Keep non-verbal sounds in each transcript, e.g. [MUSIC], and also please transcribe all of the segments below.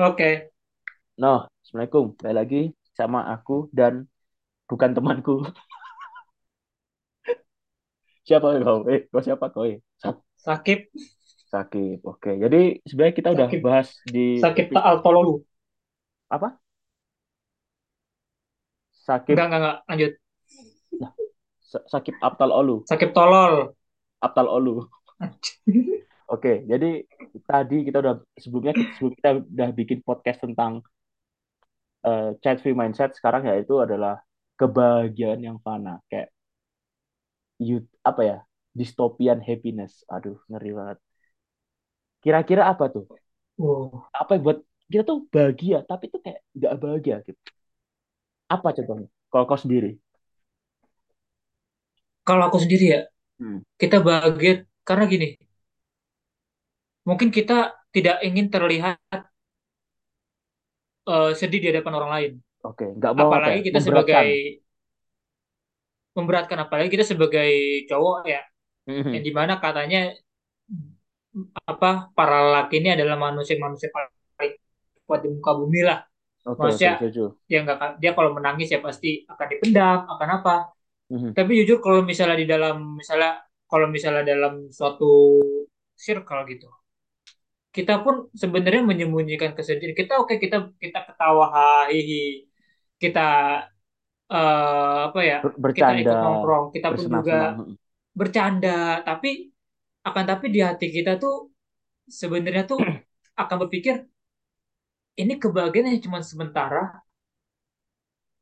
Oke, No, Assalamualaikum. Balik lagi sama aku dan bukan temanku. [LAUGHS] Siapa kau? Eh, kau siapa kau? Eh, Sak- sakit, Sakit. Oke, jadi sebenarnya kita udah sakit, bahas di sakit topik tak altololu. apa? Sakit, Enggak, enggak, enggak. Lanjut. nah, sa- sakit aptal olu. Sakit tolol. Aptal olu. Oke, jadi tadi kita udah sebelumnya kita, sebelum kita udah bikin podcast tentang eh, chat free mindset, sekarang ya itu adalah kebahagiaan yang fana. Kayak you apa ya? Dystopian happiness. Aduh, ngeri banget. Kira-kira apa tuh? Oh, apa yang buat kita tuh bahagia tapi tuh kayak nggak bahagia gitu apa contohnya kalau kau sendiri kalau aku sendiri ya, hmm. kita bahagia karena gini, mungkin kita tidak ingin terlihat eh, sedih di hadapan orang lain. oke nggak mau apa Apalagi kita memberatkan sebagai memberatkan, apalagi kita sebagai cowok ya, yang Mhm. di mana katanya apa para laki ini adalah manusia-manusia paling kuat di muka bumi lah. oke oke Manusia yang akan- dia kalau menangis ya pasti akan dipendam, akan apa. Mhm. Tapi jujur kalau misalnya di dalam misalnya kalau misalnya dalam suatu circle gitu, kita pun sebenarnya menyembunyikan kesedihan. Kita oke kita kita ketawa hahihi, kita eh, apa ya? Ber- Kita bercanda ikut nongkrong, kita pun juga bersenang-senang Mhm. bercanda, tapi akan tapi di hati kita tuh sebenarnya tuh [CLEARS THROAT] akan berpikir ini kebahagiaan yang cuma sementara,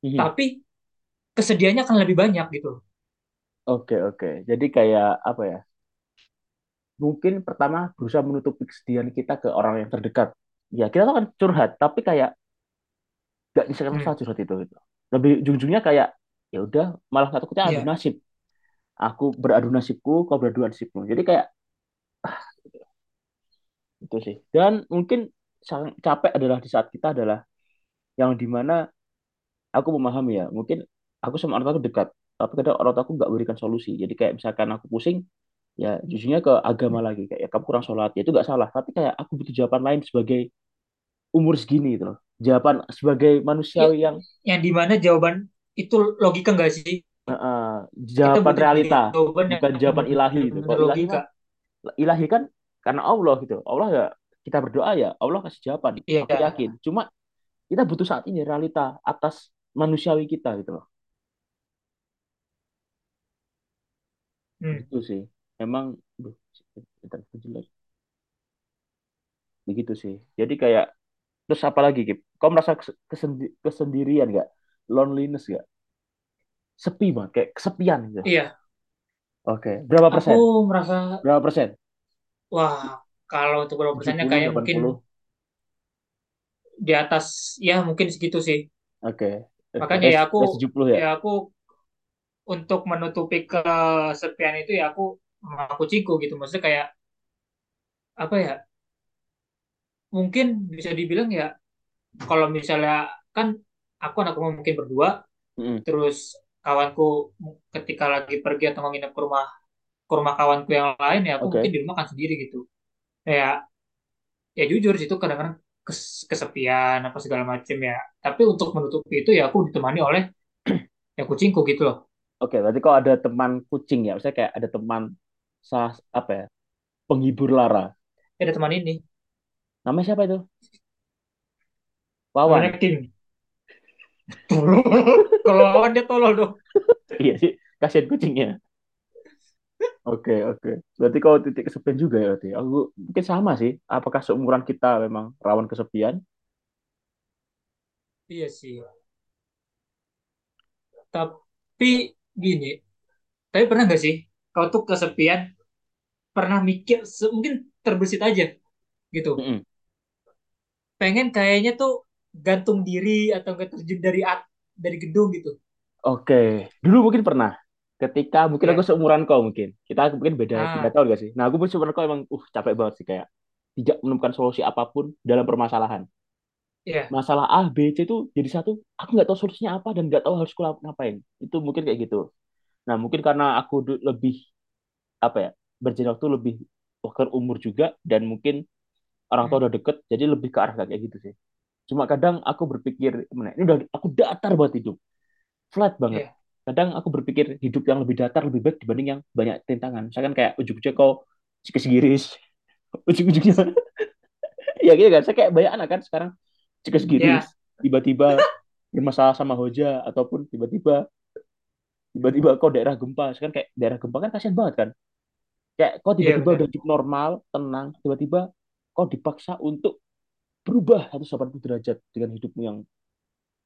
Mhm. tapi kesedihannya akan lebih banyak gitu. oke oke jadi kayak apa ya mungkin pertama berusaha menutupi kesedihan kita ke orang yang terdekat. Ya kita tuh kan curhat tapi kayak gak bisa Hmm. curhat itu gitu. Lebih ujung-ujungnya kayak ya udah malah takutnya adu Iya. nasib. Aku beradu nasibku kau beradu nasibmu. Jadi kayak itu sih. Dan mungkin sangat capek adalah di saat kita adalah yang di mana aku memahami ya mungkin aku sama orang tua dekat tapi kadang orang tua aku nggak berikan solusi. Jadi kayak misalkan aku pusing ya jujurnya ke agama lagi kayak ya kamu kurang sholat ya itu nggak salah tapi kayak aku butuh jawaban lain sebagai umur segini gitu loh jawaban sebagai Ya, manusiawi yang yang di mana jawaban itu logika nggak sih? eh, Kita jawaban realita jawaban yang bukan jawaban ilahi benar-benar kalau ilahi logika. mah ilahi kan karena Allah gitu Allah ya kita berdoa ya Allah kasih jawaban aku Iya. yakin cuma kita butuh saat ini realita atas manusiawi kita gitu loh Hmm. gitu sih emang duh, jelek. begitu sih. Jadi kayak terus apa lagi Kip? Kau merasa kes- kesendi- kesendirian gak loneliness gak sepi banget kayak kesepian gitu. Iya. oke berapa Aku persen merasa, berapa persen? Wah, kalau untuk berapa persennya kayak delapan mungkin puluh di atas, ya mungkin segitu sih. oke. Oke Makanya eh ya aku, eh, 70 ya? ya aku untuk menutupi kesepian itu ya aku sama kucingku gitu. Maksudnya kayak apa ya? Mungkin bisa dibilang ya kalau misalnya kan aku anak rumah mungkin berdua, Mm-mm. terus kawanku ketika lagi pergi atau mau nginep ke rumah ke rumah kawanku yang lain ya aku mungkin oke di rumah kan sendiri gitu. Ya ya jujur situ kadang-kadang kes- kesepian apa segala macam ya. Tapi untuk menutupi itu ya aku ditemani oleh [CLEARS THROAT] ya kucingku gitu loh. oke berarti kau ada teman kucing ya maksudnya kayak ada teman sah apa ya penghibur lara Ya, ada teman ini, namanya siapa itu Wawan. Tolol. Kalau lawan dia tolol dong. [LAUGHS] iya sih kasihan kucingnya Oke, oke. Berarti kau titik kesepian juga ya berarti. Aku mungkin sama sih. Apakah seumuran kita memang rawan kesepian? Iya sih. Tapi gini, tapi pernah nggak sih kau tuh kesepian, pernah mikir mungkin terbersit aja gitu. Mm-mm. Pengen kayaknya tuh gantung diri atau nggak terjun dari at dari gedung gitu. Oke, dulu mungkin pernah. Ketika mungkin aku Ya. seumuran kau mungkin. Kita mungkin beda tiga Ah, tahun gak sih? Nah, aku pun seumuran kau emang uh capek banget sih kayak tidak menemukan solusi apa pun dalam permasalahan. ya. Masalah A, B, C itu jadi satu, aku nggak tahu solusinya apa dan nggak tahu harus kulap- ngapain. Itu mungkin kayak gitu. Nah, mungkin karena aku lebih apa ya berjalan waktu lebih waktu umur juga dan mungkin orang tua Hmm. udah deket jadi lebih ke arah kayak gitu sih. Cuma kadang aku berpikir "Mana, ini udah aku datar buat hidup. Flat banget. Iya, kadang aku berpikir hidup yang lebih datar lebih baik dibanding yang banyak tantangan misalkan kayak ujuk-ujuk kau sikis-giris [LAUGHS] ujuk-ujuknya. [LAUGHS] Ya gitu kan? Saya kayak banyak anak kan sekarang sikis-giris iya, tiba-tiba bermasalah sama hoja ataupun tiba-tiba tiba-tiba kau daerah gempa. Kan kayak daerah gempa kan kasihan banget kan? Kayak kau iya tiba-tiba udah hidup normal tenang tiba-tiba kau dipaksa untuk berubah 180 derajat dengan hidupmu yang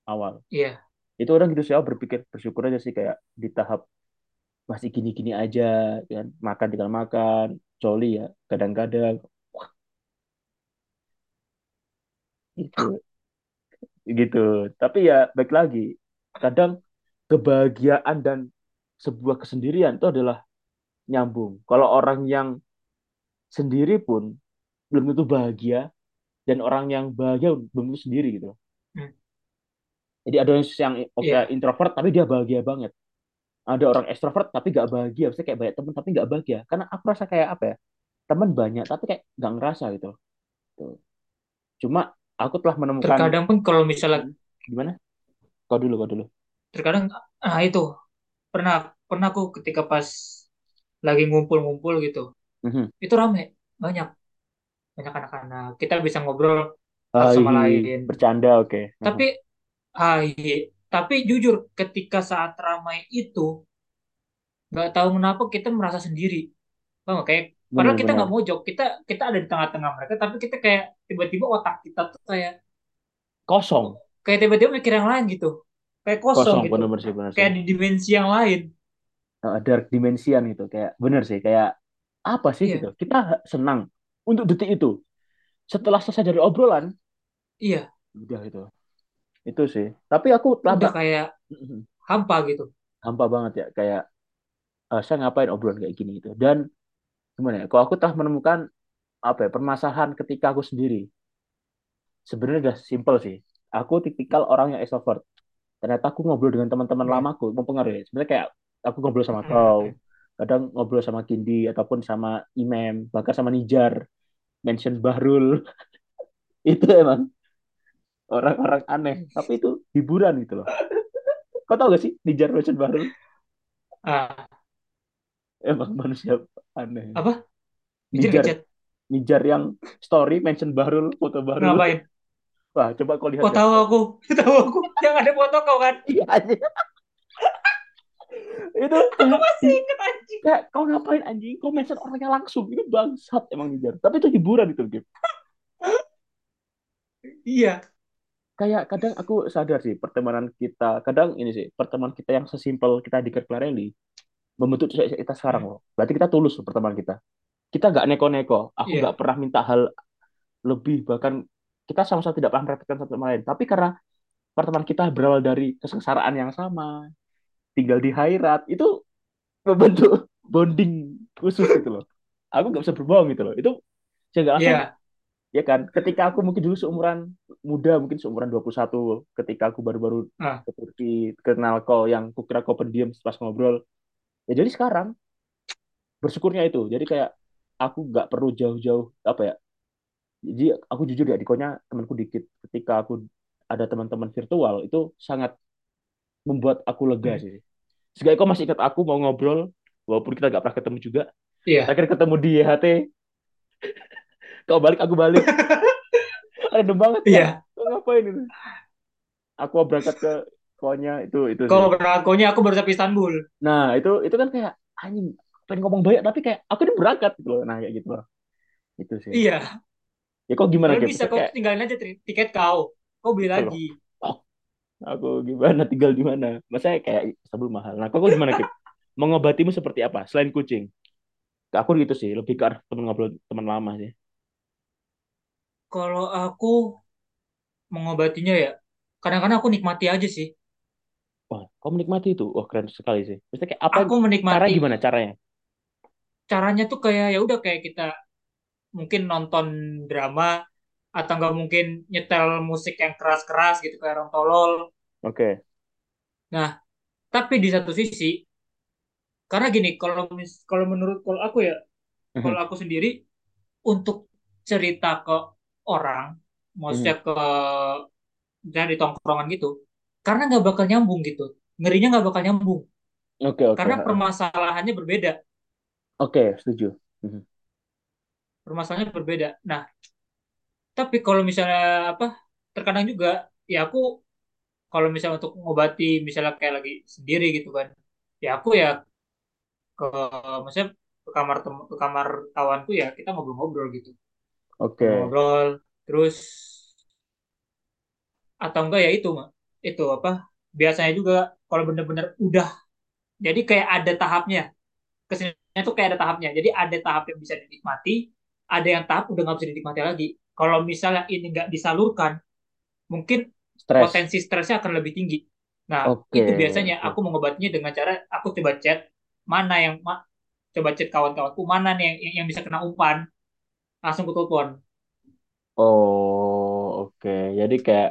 awal. Iya, itu orang gitu sih berpikir bersyukur aja sih kayak di tahap masih gini-gini aja kan? Makan tinggal makan coli ya kadang-kadang. Gitu. Gitu. Tapi ya baik lagi. Kadang kebahagiaan dan sebuah kesendirian itu adalah nyambung. Kalau orang yang sendiri pun belum tentu bahagia dan orang yang bahagia belum tentu sendiri gitu. Hmm. jadi ada yang oke iya, introvert tapi dia bahagia banget. Ada orang ekstrovert tapi gak bahagia maksudnya kayak banyak temen tapi gak bahagia. Karena aku rasa kayak apa ya teman banyak tapi kayak gak ngerasa gitu. Tuh. cuma aku telah menemukan terkadang pun kalau misalnya gimana? Kau dulu kau dulu terkadang ah itu pernah pernah aku ketika pas lagi ngumpul-ngumpul gitu Mhm. itu rame banyak banyak anak-anak kita bisa ngobrol satu sama lain bercanda oke Mhm. tapi ah iya. tapi jujur ketika saat ramai itu nggak tahu kenapa kita merasa sendiri nggak? kayak padahal kita nggak mojok kita kita ada di tengah-tengah mereka tapi kita kayak tiba-tiba otak kita tuh kayak kosong kayak tiba-tiba mikir yang lain gitu kayak kosong kosong gitu. bener-bener sih bener sih. kayak di dimensi yang lain. Eh, dark dimension gitu. Kayak bener sih kayak apa sih gitu. Iya kita senang untuk detik itu. Setelah selesai dari obrolan iya. udah itu itu sih. Tapi aku ber- kayak hampa gitu. Hampa banget ya kayak eh, saya ngapain obrolan kayak gini gitu? Dan gimana ya kalau aku telah menemukan apa ya permasalahan ketika aku sendiri. Sebenarnya udah simple sih. Aku tipikal orang yang extrovert ternyata aku ngobrol dengan teman-teman iya lamaku mempengaruhi. Sebenarnya kayak aku ngobrol sama kau Hmm. kadang ngobrol sama Kindi ataupun sama Imam bahkan sama Nijar. Mention Bahrul. [LAUGHS] Itu emang orang-orang aneh. Tapi itu hiburan gitu loh. Kau tau gak sih Nijar mention Bahrul? Ah. Emang manusia aneh. Apa? Nijar ngechat Nijar yang story mention Bahrul foto Bahrul. Ngapain wah coba kau lihat oh tahu aku. Tahu aku. Yang ada foto kau kan? Iya aja [LAUGHS] itu aku masih inget anjing. Kayak kau ngapain anjing? Kau mention orangnya langsung. Itu bangsat emang Nijar tapi itu hiburan itu game iya. Kayak kadang aku sadar sih pertemanan kita kadang ini sih pertemanan kita yang sesimpel kita di Klareli membentuk sosok kita sekarang Hmm. loh. Berarti kita tulus loh pertemanan kita. Kita nggak neko-neko. Aku nggak iya pernah minta hal lebih bahkan kita sama-sama tidak pernah merepotkan satu sama lain. Tapi karena pertemanan kita berawal dari kesengsaraan yang sama tinggal di Hairat itu membentuk bonding khusus gitu loh. Aku nggak bisa berbohong gitu loh. Itu saya nggak langsung iya. ya kan? Ketika aku mungkin dulu seumuran muda mungkin seumuran 21 ketika aku baru-baru ah. ke Turki kenal kau yang kukira kau pendiam pas ngobrol ya jadi sekarang bersyukurnya itu. Jadi kayak aku nggak perlu jauh-jauh apa ya jadi aku jujur ya dikonya temanku dikit. Ketika aku ada teman-teman virtual itu sangat membuat aku lega Hmm. sih. Sehingga kau masih ingat aku mau ngobrol walaupun kita nggak pernah ketemu juga. Iya. Terakhir ketemu di YHT [LAUGHS] kau balik aku balik. [LAUGHS] Random banget ya iya kau ngapain itu? Aku berangkat ke konya itu itu sih. kalau berangkonya aku baru sampai Istanbul. Nah itu itu kan kayak anjing pengen ngomong banyak tapi kayak aku ini berangkat gitu loh. Nah kayak gitu loh. Itu sih. Iya ya kok gimana gitu bisa kau kayak tinggalin aja tiket kau kau beli lagi? Oh, aku gimana? Tinggal di mana? Masa kayak Istanbul mahal. Nah kok kok gimana Kip mengobatimu seperti apa selain kucing? Aku gitu sih lebih ke arah teman ngobrol teman lama sih. Kalau aku mengobatinya ya kadang-kadang aku nikmati aja sih. Wah kau menikmati itu? Wah keren sekali sih. Maksudnya kayak apa aku cara menikmati gimana caranya? Caranya tuh kayak ya udah kayak kita mungkin nonton drama atau enggak mungkin nyetel musik yang keras-keras gitu kayak orang tolol oke nah tapi di satu sisi karena gini kalau kalau menurut kalau aku ya kalau Mhm. aku sendiri untuk cerita ke orang, Mhm. maksudnya ke misalnya di tongkrongan gitu, karena nggak bakal nyambung gitu. Ngerinya nggak bakal nyambung, Oke, oke. karena permasalahannya berbeda. Oke, setuju. Mhm. Permasalahannya berbeda. Nah, tapi kalau misalnya apa, terkadang juga, ya aku kalau misalnya untuk mengobati misalnya kayak lagi sendiri gitu kan, ya aku ya ke maksudnya ke kamar tem ke kamar kawanku ya kita ngobrol-ngobrol gitu. Oke. Ngobrol-ngobrol, terus atau enggak ya itu mah itu apa biasanya juga kalau bener-bener udah jadi kayak ada tahapnya ke sininya tuh kayak ada tahapnya jadi ada tahap yang bisa dinikmati ada yang tahap udah nggak bisa dinikmati lagi kalau misalnya ini nggak disalurkan mungkin Stres. potensi stresnya akan lebih tinggi nah Oke, itu biasanya aku mengobatinya dengan cara aku coba chat mana yang ma- coba chat kawan-kawanku mana nih yang, yang, bisa kena umpan langsung ku telepon Oh, oke. Jadi kayak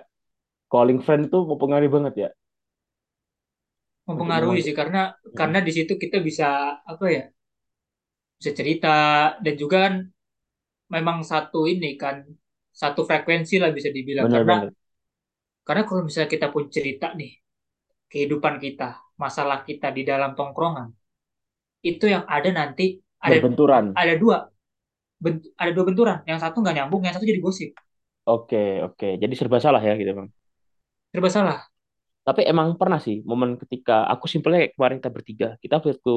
calling friend itu mempengaruhi banget ya mempengaruhi sih karena Mhm. karena di situ kita bisa apa ya bisa cerita dan juga kan memang satu ini kan satu frekuensi lah bisa dibilang karena Bener-bener. karena kalau misalnya kita pun cerita nih kehidupan kita masalah kita di dalam tongkrongan itu yang ada nanti ada Berbenturan. ada dua bent- ada dua benturan yang satu nggak nyambung yang satu jadi gosip Oke, oke. Jadi serba salah ya gitu, Bang. serba salah Tapi emang pernah sih momen ketika aku simpelnya kayak kemarin kita bertiga, kita waktu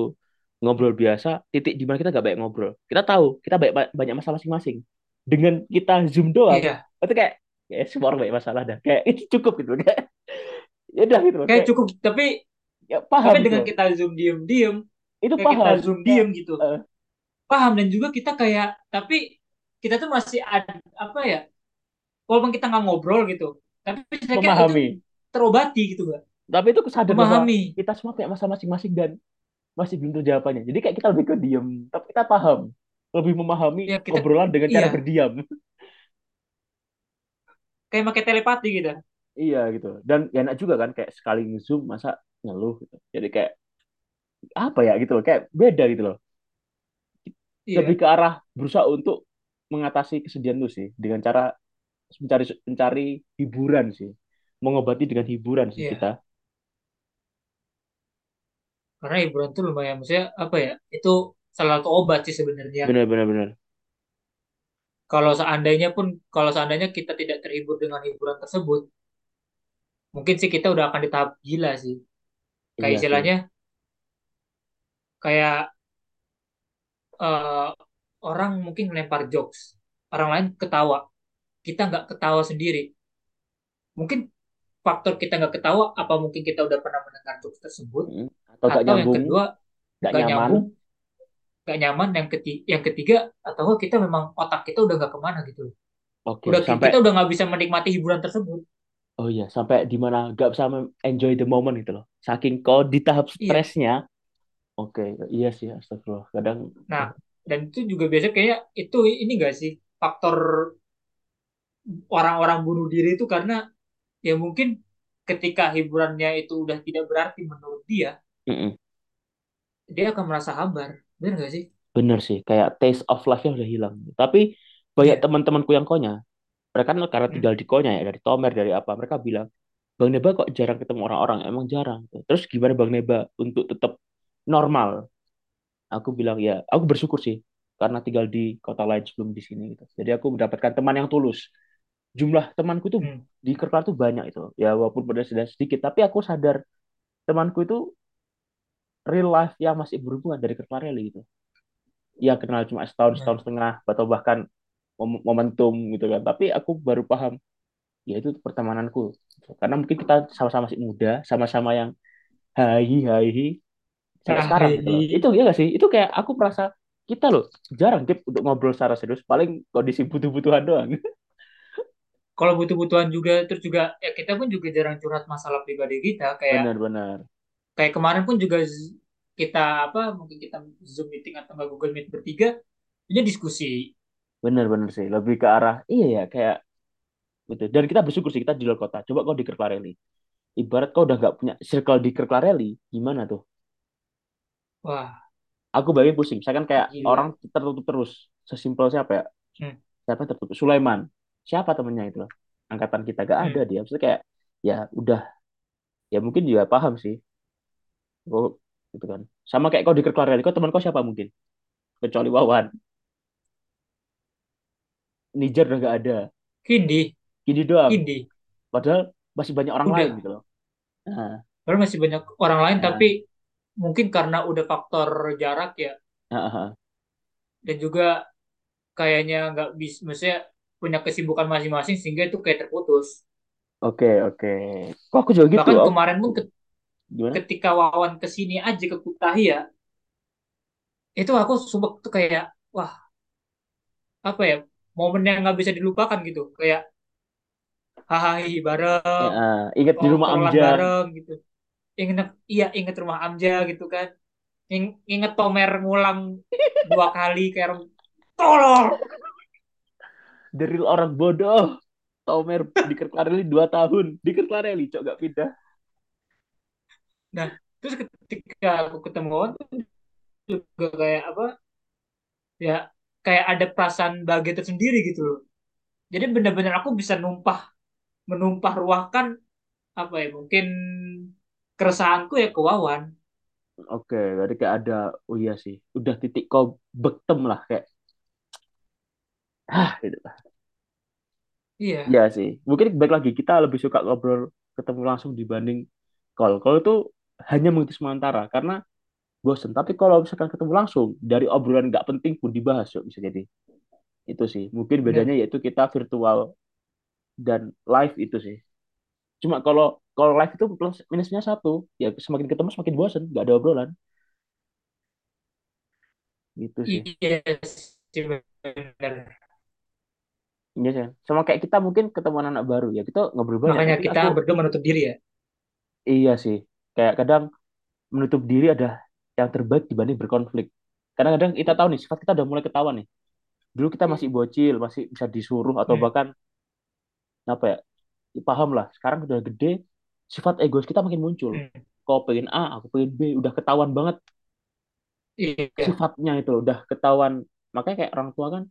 ngobrol biasa, titik di mana kita gak banyak ngobrol. Kita tahu kita banyak banyak masalah masing-masing. Dengan kita zoom doang, iya itu kayak ya semua orang banyak masalah dah. Kayak [LAUGHS] itu cukup gitu kayak ya udah gitu kayak kayak cukup tapi ya tapi paham gitu dengan kita zoom diem diem Itu kayak kita paham. zoom Kayak diem gitu eh, paham dan juga kita kayak tapi kita tuh masih ada apa ya walaupun kita nggak ngobrol gitu tapi saya memahami. terobati gitu gak Tapi itu memahami kita semua punya masalah masing-masing dan masih belum tahu jawabannya. Jadi kayak kita lebih ke diem, tapi kita paham. Lebih memahami ya kita obrolan dengan cara iya berdiam. [LAUGHS] kayak pakai telepati gitu Iya gitu. Dan ya enak juga kan kayak sekali nge-zoom masa ngeluh gitu. Jadi kayak apa ya gitu loh, kayak beda gitu loh. Lebih iya ke arah berusaha untuk mengatasi kesedihan itu sih dengan cara mencari mencari hiburan sih. Mengobati dengan hiburan sih iya kita. Karena hiburan tuh lumayan maksudnya apa ya itu salah satu obat sih sebenarnya Benar benar benar. kalau seandainya pun kalau seandainya kita tidak terhibur dengan hiburan tersebut mungkin sih kita udah akan di tahap gila sih kayak Iya sih. istilahnya kayak eh, orang mungkin lempar jokes orang lain ketawa kita nggak ketawa sendiri mungkin faktor kita nggak ketawa apa mungkin kita udah pernah mendengar jokes tersebut Mm. Atau atau yang nyambung, kedua gak nggak nyaman. nyambung nggak nyaman yang ketiga yang ketiga atau kita memang otak kita udah nggak ke mana gitu Oke, udah kita sampai udah nggak bisa menikmati hiburan tersebut oh iya, sampai di mana gak bisa enjoy the moment gitu loh. Saking kau di tahap iya stresnya. Oke, iya sih, astagfirullah. Kadang nah dan itu juga biasa kayak itu ini gak sih faktor orang-orang bunuh diri itu karena ya mungkin ketika hiburannya itu udah tidak berarti menurut dia Mm-mm. dia akan merasa hambar benar gak sih Bener sih, kayak taste of life-nya udah hilang. Tapi banyak iya teman-temanku yang konya, mereka kan karena Hmm, tinggal di konya ya, dari Tomer, dari apa, mereka bilang, Bang Neba kok jarang ketemu orang-orang, emang jarang. Terus gimana Bang Neba untuk tetap normal? Aku bilang, ya, aku bersyukur sih, karena tinggal di kota lain sebelum di sini. Gitu. Jadi aku mendapatkan teman yang tulus. Jumlah temanku tuh hmm, di Kerkar tuh banyak itu. Ya walaupun pada sudah sedikit, tapi aku sadar temanku itu real life yang masih berhubungan dari Kerkar Rally gitu. Ya kenal cuma setahun, setahun nah setengah, atau bahkan mom- momentum gitu kan. Tapi aku baru paham ya itu pertemananku. Karena mungkin kita sama-sama masih muda, sama-sama yang hai hai sampai sekarang gitu. Itu ya gak sih? Itu kayak aku merasa kita loh jarang Dip, untuk ngobrol secara serius. Paling kondisi butuh-butuhan doang. [LAUGHS] kalau butuh-butuhan juga terus juga ya kita pun juga jarang curhat masalah pribadi kita kayak Benar-benar. kayak kemarin pun juga kita apa mungkin kita Zoom meeting atau nggak Google Meet bertiga ini diskusi Benar-benar sih. Lebih ke arah iya ya kayak gitu. Dan kita bersyukur sih kita di luar kota. Coba kau di Kerklareli. Ibarat kau udah nggak punya circle di Kerklareli, gimana tuh? wah Aku bayangin pusing. Saya kan kayak gila orang tertutup terus. Sesimpel siapa ya? Hmm, Siapa tertutup? Sulaiman. Siapa temennya itu angkatan kita gak ada Hmm. dia. Maksudnya kayak ya udah. Ya mungkin juga paham sih. Kok gitu kan. Sama kayak kau di keluarga kau teman kau siapa mungkin? Kecuali Wawan. Niger udah gak ada. Kindi, gini doang. Kindi. padahal masih banyak orang lain Udah. gitu loh. Nah, Padahal masih banyak orang lain, nah, tapi mungkin karena udah faktor jarak ya, nah. dan juga kayaknya nggak bisa, maksudnya punya kesibukan masing-masing sehingga itu kayak terputus. oke oke kok aku juga gitu Bahkan kemarin pun ke- gimana ketika Wawan ke sini aja ke Kutahi ya, itu aku sumpah tuh kayak, wah apa ya, momen yang nggak bisa dilupakan gitu. Kayak hahaha ya, bareng, ah, ingat di rumah Amja bareng gitu. Ingat, iya inget rumah Amja gitu kan. Ing- Inget Tomer ngulang dua kali kayak tolol. Dari orang bodoh Tomer di Kerklareli dua tahun di Kerklareli cok gak pindah Nah, terus ketika aku ketemu Wawan tuh juga kayak apa ya kayak ada perasaan bahagia tersendiri gitu loh. Jadi benar-benar aku bisa numpah menumpah ruahkan apa ya mungkin keresahanku ya ke Wawan. oke berarti kayak ada oh iya sih udah titik kau bektem lah kayak ah gitu Iya, Iya sih. Mungkin baik lagi kita lebih suka ngobrol ketemu langsung dibanding call. Call itu hanya mengisi sementara karena bosen. Tapi kalau misalkan ketemu langsung dari obrolan nggak penting pun dibahas, yuk, bisa jadi. Itu sih. Mungkin bedanya benar. yaitu kita virtual dan live itu sih. Cuma kalau kalau live itu plus minusnya satu, ya semakin ketemu semakin bosen, nggak ada obrolan. Gitu sih. Iya sih benar. Iya sih. Sama kayak kita mungkin ketemu anak baru ya kita ngobrol banyak. Makanya Tapi kita aku berdua menutup diri ya. iya sih. Kayak kadang menutup diri ada yang terbaik dibanding berkonflik. Kadang-kadang kita tahu nih, sifat kita udah mulai ketahuan nih. Dulu kita masih bocil, masih bisa disuruh atau Hmm. bahkan apa ya, paham lah. Sekarang udah gede, sifat egois kita makin muncul. Hmm. Kau pengen A, aku pengen B, udah ketahuan banget Iya, sifatnya itu, udah ketahuan. Makanya kayak orang tua kan,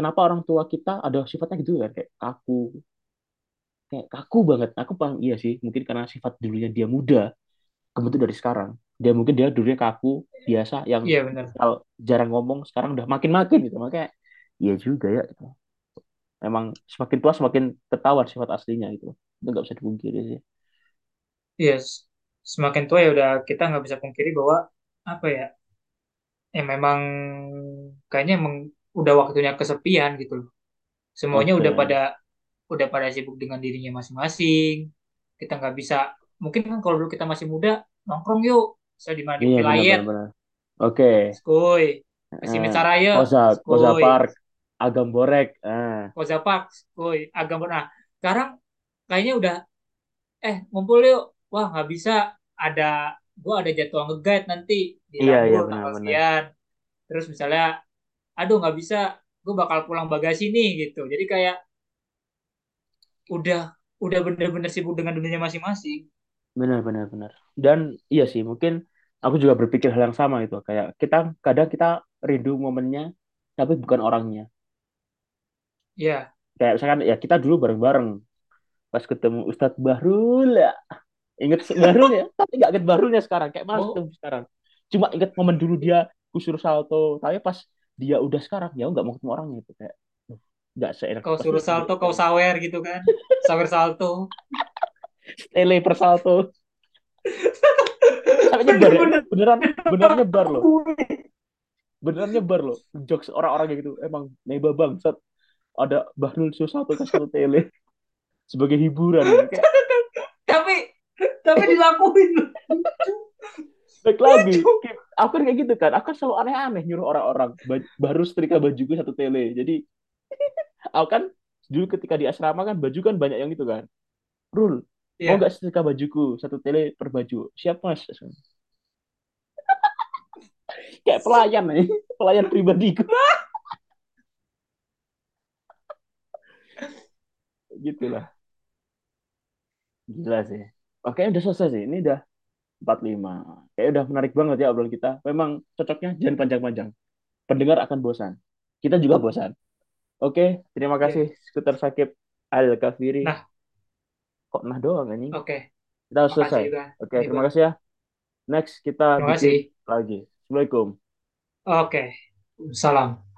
kenapa orang tua kita ada sifatnya gitu kan, kayak kaku, kayak kaku banget. Aku paham, iya sih, mungkin karena sifat dulunya dia muda, kebentuk dari sekarang. Dia mungkin dia dulunya kaku, biasa, yang iya benar. jarang ngomong, sekarang udah makin-makin gitu. Makanya iya juga ya. Gitu. Emang semakin tua semakin ketahuan sifat aslinya itu. Itu nggak bisa dipungkiri sih. Iya, s- semakin tua ya udah kita nggak bisa pungkiri bahwa apa ya, ya memang kayaknya emang udah waktunya kesepian gitu loh. Semuanya Oke, udah pada udah pada sibuk dengan dirinya masing-masing. Kita nggak bisa, mungkin kan kalau dulu kita masih muda, nongkrong yuk, bisa di mana di iya benar-benar. Oke, skoy, ke eh, Sinisaraya, Koza, Koza skoy, Park, Agam Borek. Koza Park, skoy, agak nah sekarang kayaknya udah eh ngumpul yuk, wah nggak bisa, ada gua ada jadwal nge-guide nanti di iya iya benar-benar. sekian, terus misalnya, aduh nggak bisa, gue bakal pulang bagasi nih gitu, jadi kayak udah udah bener-bener sibuk dengan dunia masing-masing. Benar-benar benar. Dan iya sih, mungkin aku juga berpikir hal yang sama itu. Kayak kita kadang kita rindu momennya, tapi bukan orangnya. Ya, Kayak misalkan ya kita dulu bareng-bareng pas ketemu Ustadz Bahrul ya. Ingat Bahrul ya, tapi nggak inget Bahrulnya sekarang. Kayak malas oh sekarang. Cuma inget momen dulu dia kusur salto. Tapi pas dia udah sekarang, ya nggak mau ketemu orangnya itu kayak "Duh, nggak seenak kau suruh salto, kau sawer gitu kan, [LAUGHS] sawer salto, tele per salto. Sampai nyebar ya? Beneran beneran nyebar loh. Beneran nyebar loh. Jokes orang-orang kayak gitu. Emang neba bangsat. Ada Bahrul Susatto ke satu tele. Sebagai hiburan. Gitu. [LAUGHS] kayak tapi tapi dilakuin. Baik lagi aku kan kayak gitu kan. Aku kan selalu aneh-aneh nyuruh orang-orang. Ba- baru setrika bajuku satu tele. Jadi [LAUGHS] aku kan dulu ketika di asrama kan baju kan banyak yang itu kan. Rul mau ya nggak setrika bajuku satu tele per baju? Siap mas. [LAUGHS] Kayak pelayan nih. [LAUGHS] Pelayan pribadiku. Gitulah. Gila sih. Oke udah selesai sih. Ini udah 45 kayak udah menarik banget ya obrolan kita memang cocoknya jangan panjang-panjang pendengar akan bosan kita juga bosan Oke, terima kasih. Skuter Sakib Al-Kafiri. Nah, Kok nah doang anjing? oke. Kita harus selesai. juga Oke, nih terima kasih ya. Next kita Terima bikin kasih. lagi. Assalamualaikum. Oke. Salam.